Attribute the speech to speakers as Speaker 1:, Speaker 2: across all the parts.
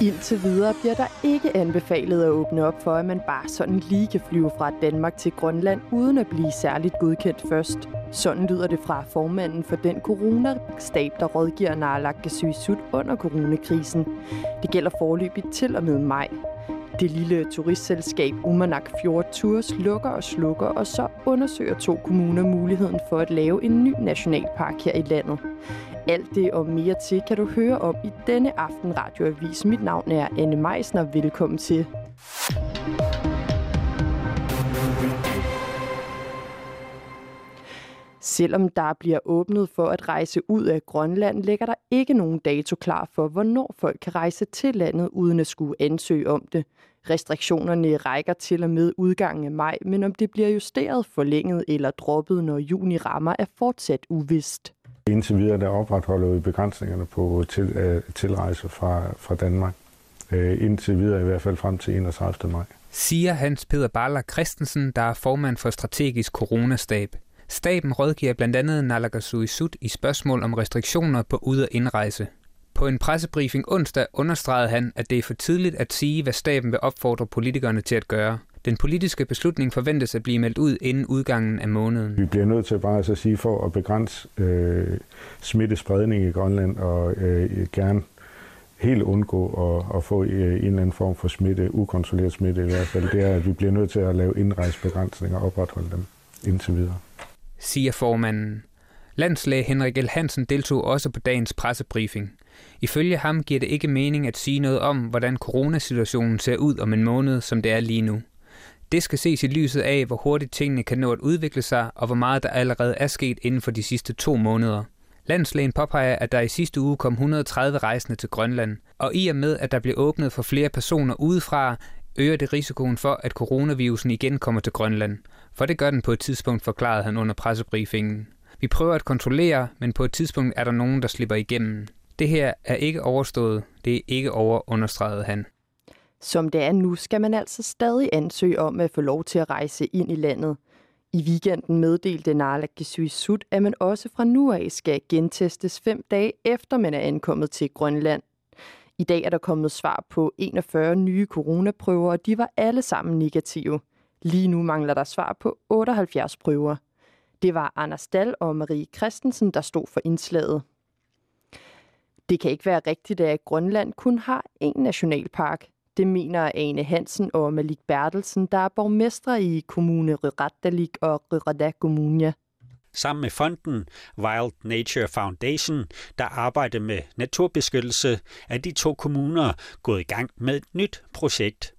Speaker 1: Indtil videre bliver der ikke anbefalet at åbne op for, at man bare sådan lige kan flyve fra Danmark til Grønland, uden at blive særligt godkendt først. Sådan lyder det fra formanden for den coronastab, der rådgiver Naalakkersuisut under coronakrisen. Det gælder forløbigt til og med maj. Det lille turistselskab Umanak Fjord Tours lukker og slukker, og så undersøger to kommuner muligheden for at lave en ny nationalpark her i landet. Alt det og mere til kan du høre om i denne aften radioavis. Mit navn er Anne Meisner. Velkommen til. Selvom der bliver åbnet for at rejse ud af Grønland, ligger der ikke nogen dato klar for, hvornår folk kan rejse til landet uden at skulle ansøge om det. Restriktionerne rækker til og med udgangen af maj, men om det bliver justeret, forlænget eller droppet, når juni rammer, er fortsat uvist.
Speaker 2: Indtil videre der opretholder vi begrænsningerne på til, uh, tilrejse fra, fra Danmark. Uh, indtil videre i hvert fald frem til 31. maj.
Speaker 3: Siger Hans Peter Baller Christensen, der er formand for strategisk coronastab. Staben rådgiver blandt andet Naalakkersuisut i spørgsmål om restriktioner på ud- og indrejse. På en pressebriefing onsdag understregede han, at det er for tidligt at sige, hvad staben vil opfordre politikerne til at gøre. Den politiske beslutning forventes at blive meldt ud inden udgangen af måneden.
Speaker 2: Vi bliver nødt til bare altså at sige for at begrænse øh, smittespredning i Grønland og øh, gerne helt undgå at, at få øh, en eller anden form for smitte, ukontrolleret smitte i hvert fald, det er, at vi bliver nødt til at lave indrejsebegrænsninger og opretholde dem indtil videre.
Speaker 3: Siger formanden. Landslæge Henrik L. Hansen deltog også på dagens pressebriefing. Ifølge ham giver det ikke mening at sige noget om, hvordan coronasituationen ser ud om en måned, som det er lige nu. Det skal ses i lyset af, hvor hurtigt tingene kan nå at udvikle sig, og hvor meget der allerede er sket inden for de sidste to måneder. Landslægen påpeger, at der i sidste uge kom 130 rejsende til Grønland, og i og med, at der blev åbnet for flere personer udefra, øger det risikoen for, at coronavirusen igen kommer til Grønland. For det gør den på et tidspunkt, forklarede han under pressebriefingen. Vi prøver at kontrollere, men på et tidspunkt er der nogen, der slipper igennem. Det her er ikke overstået. Det er ikke over, understregede han.
Speaker 1: Som det er nu, skal man altså stadig ansøge om at få lov til at rejse ind i landet. I weekenden meddelte Naalakkersuisut, at man også fra nu af skal gentestes fem dage efter man er ankommet til Grønland. I dag er der kommet svar på 41 nye coronaprøver, og de var alle sammen negative. Lige nu mangler der svar på 78 prøver. Det var Anders Dahl og Marie Christensen, der stod for indslaget. Det kan ikke være rigtigt, at Grønland kun har én nationalpark. Det mener Ane Hansen og Malik Bertelsen, der er borgmestre i kommune Rørattalik og Rørada Kommune.
Speaker 4: Sammen med fonden Wild Nature Foundation, der arbejder med naturbeskyttelse, er de to kommuner gået i gang med et nyt projekt.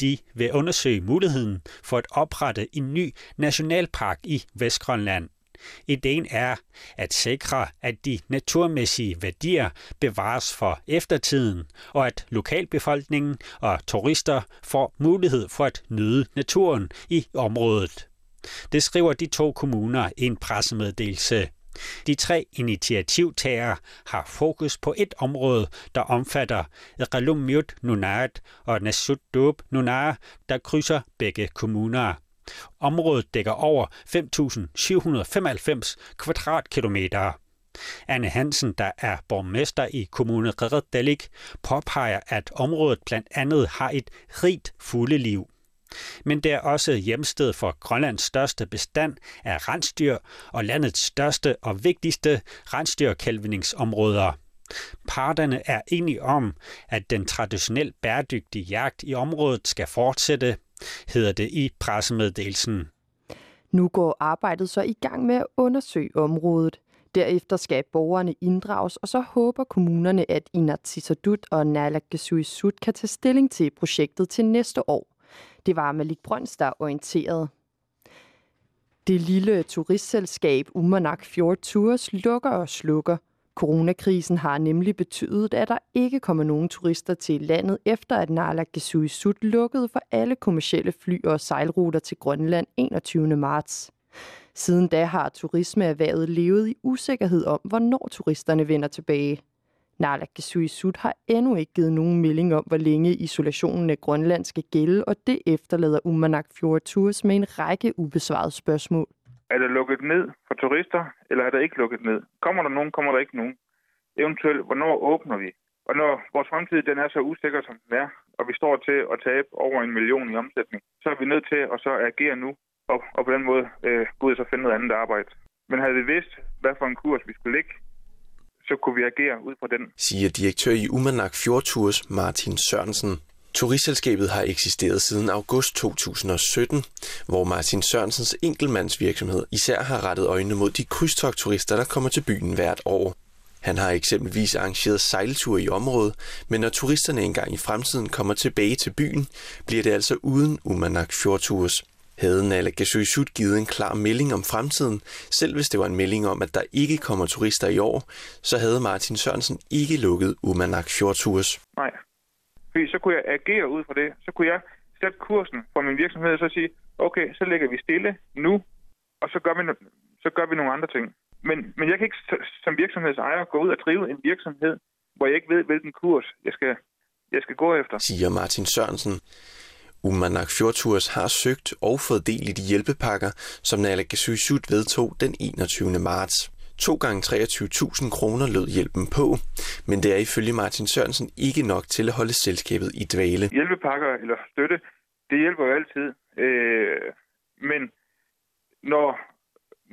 Speaker 4: De vil undersøge muligheden for at oprette en ny nationalpark i Vestgrønland. Ideen er at sikre, at de naturmæssige værdier bevares for eftertiden, og at lokalbefolkningen og turister får mulighed for at nyde naturen i området. Det skriver de to kommuner i en pressemeddelelse. De tre initiativtagere har fokus på et område, der omfatter Relummiut Nunaat og Nasut Dub Nunar, der krydser begge kommuner. Området dækker over 5.795 kvadratkilometer. Anne Hansen, der er borgmester i kommunen Reddelik, påpeger, at området blandt andet har et rigt fugleliv. Men det er også hjemsted for Grønlands største bestand af rensdyr og landets største og vigtigste rensdyrkælvningsområder. Parterne er enige om, at den traditionelt bæredygtige jagt i området skal fortsætte, hedder det i pressemeddelelsen.
Speaker 1: Nu går arbejdet så i gang med at undersøge området. Derefter skal borgerne inddrages, og så håber kommunerne, at Inatsisartut og Naalakkersuisut kan tage stilling til projektet til næste år. Det var Malik Brøns, der orienterede. Det lille turistselskab Umanak Fjord Tours lukker og slukker. Coronakrisen har nemlig betydet, at der ikke kommer nogen turister til landet, efter at Naalakkersuisut lukkede for alle kommersielle fly og sejlruter til Grønland 21. marts. Siden da har turismeerhvervet levet i usikkerhed om, hvornår turisterne vender tilbage. Naalakkersuisut har endnu ikke givet nogen melding om, hvor længe isolationen af Grønland skal gælde, og det efterlader Umanak Fjord Tours med en række ubesvarede spørgsmål.
Speaker 5: Er der lukket ned for turister, eller er der ikke lukket ned? Kommer der nogen, kommer der ikke nogen? Eventuelt, hvornår åbner vi? Og når vores fremtid den er så usikker, som den er, og vi står til at tabe over en million i omsætning, så er vi nødt til at så agere nu, og, og på den måde øh, gå ud og så finde noget andet arbejde. Men havde vi vidst, hvad for en kurs vi skulle ligge, så kunne vi agere ud fra den.
Speaker 6: Siger direktør i Umanak Fjordtours Martin Sørensen. Turistselskabet har eksisteret siden august 2017, hvor Martin Sørensens enkeltmandsvirksomhed især har rettet øjnene mod de krydstogturister, der kommer til byen hvert år. Han har eksempelvis arrangeret sejlture i området, men når turisterne engang i fremtiden kommer tilbage til byen, bliver det altså uden Umanak Fjordtours. Havde Nalakasøysut givet en klar melding om fremtiden, selv hvis det var en melding om, at der ikke kommer turister i år, så havde Martin Sørensen ikke lukket Umanak Fjordtours.
Speaker 5: Nej, fordi så kunne jeg agere ud fra det. Så kunne jeg sætte kursen for min virksomhed og så sige, okay, så lægger vi stille nu, og så gør vi, så gør vi nogle andre ting. Men, men jeg kan ikke som virksomhedsejer gå ud og drive en virksomhed, hvor jeg ikke ved, hvilken kurs jeg skal, jeg skal gå efter.
Speaker 6: Siger Martin Sørensen. Umanak Fjordtours har søgt og fået del i de hjælpepakker, som Naalakkersuisut vedtog den 21. marts. 2 gange 23.000 kroner lød hjælpen på, men det er ifølge Martin Sørensen ikke nok til at holde selskabet i dvale.
Speaker 5: Hjælpepakker eller støtte, det hjælper jo altid. Øh, men når,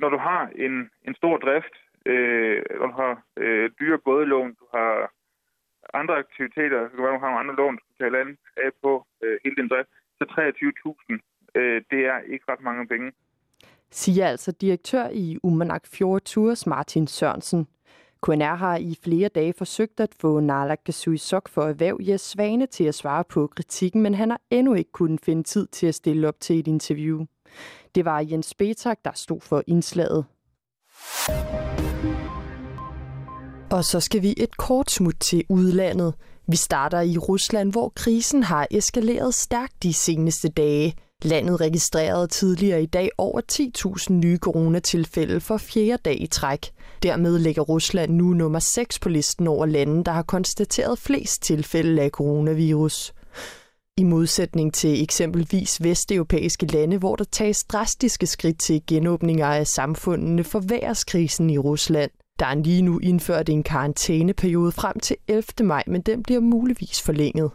Speaker 5: når du har en, en stor drift, øh, når du har øh, dyre bådelån, du har andre aktiviteter, så kan du have andre lån, du kan betale af på øh, hele din drift, 23.000, øh, det er ikke ret mange penge
Speaker 1: siger altså direktør i Umanak Fjord Tours Martin Sørensen. KNR har i flere dage forsøgt at få Nalak Sok for erhverv Jes Svane til at svare på kritikken, men han har endnu ikke kunnet finde tid til at stille op til et interview. Det var Jens Betak, der stod for indslaget. Og så skal vi et kort smut til udlandet. Vi starter i Rusland, hvor krisen har eskaleret stærkt de seneste dage – Landet registrerede tidligere i dag over 10.000 nye coronatilfælde for fjerde dag i træk. Dermed ligger Rusland nu nummer 6 på listen over lande, der har konstateret flest tilfælde af coronavirus. I modsætning til eksempelvis vesteuropæiske lande, hvor der tages drastiske skridt til genåbninger af samfundene, forværres krisen i Rusland. Der er lige nu indført en karantæneperiode frem til 11. maj, men den bliver muligvis forlænget.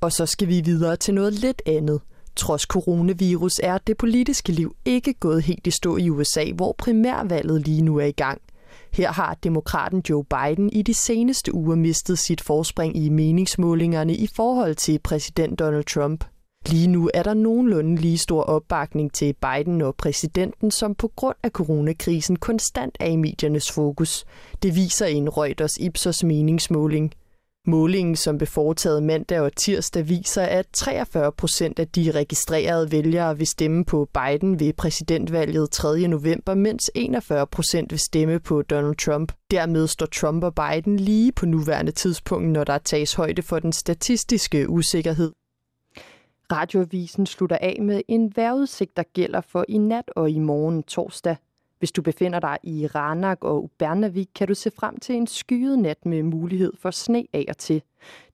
Speaker 1: Og så skal vi videre til noget lidt andet. Trods coronavirus er det politiske liv ikke gået helt i stå i USA, hvor primærvalget lige nu er i gang. Her har demokraten Joe Biden i de seneste uger mistet sit forspring i meningsmålingerne i forhold til præsident Donald Trump. Lige nu er der nogenlunde lige stor opbakning til Biden og præsidenten, som på grund af coronakrisen konstant er i mediernes fokus. Det viser en Reuters Ipsos meningsmåling. Målingen, som blev foretaget mandag og tirsdag, viser, at 43 procent af de registrerede vælgere vil stemme på Biden ved præsidentvalget 3. november, mens 41 procent vil stemme på Donald Trump. Dermed står Trump og Biden lige på nuværende tidspunkt, når der tages højde for den statistiske usikkerhed. Radiovisen slutter af med en vejrudsigt, der gælder for i nat og i morgen torsdag. Hvis du befinder dig i Ranak og Ubernavik, kan du se frem til en skyet nat med mulighed for sne af og til.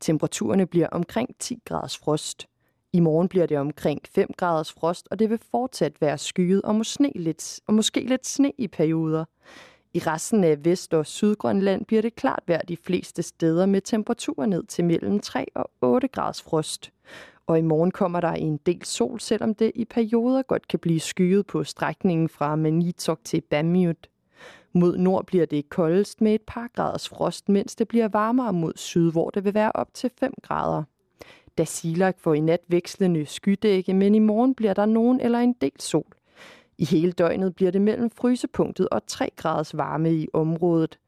Speaker 1: Temperaturerne bliver omkring 10 graders frost. I morgen bliver det omkring 5 graders frost, og det vil fortsat være skyet og, måske lidt, og måske lidt sne i perioder. I resten af Vest- og Sydgrønland bliver det klart vejr de fleste steder med temperaturer ned til mellem 3 og 8 graders frost. Og i morgen kommer der en del sol, selvom det i perioder godt kan blive skyet på strækningen fra Manitok til Bamiut. Mod nord bliver det koldest med et par graders frost, mens det bliver varmere mod syd, hvor det vil være op til 5 grader. Da Silak får i nat vekslende skydække, men i morgen bliver der nogen eller en del sol. I hele døgnet bliver det mellem frysepunktet og 3 graders varme i området.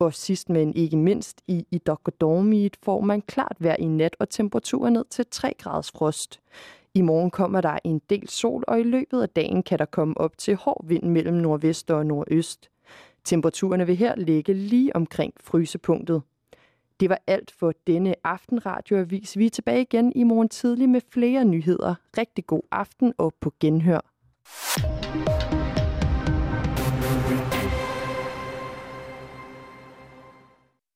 Speaker 1: Og sidst men ikke mindst i i Dormit får man klart vejr i nat og temperaturer ned til 3 graders frost. I morgen kommer der en del sol, og i løbet af dagen kan der komme op til hård vind mellem nordvest og nordøst. Temperaturerne vil her ligge lige omkring frysepunktet. Det var alt for denne aftenradioavis. Vi er tilbage igen i morgen tidlig med flere nyheder. Rigtig god aften og på genhør.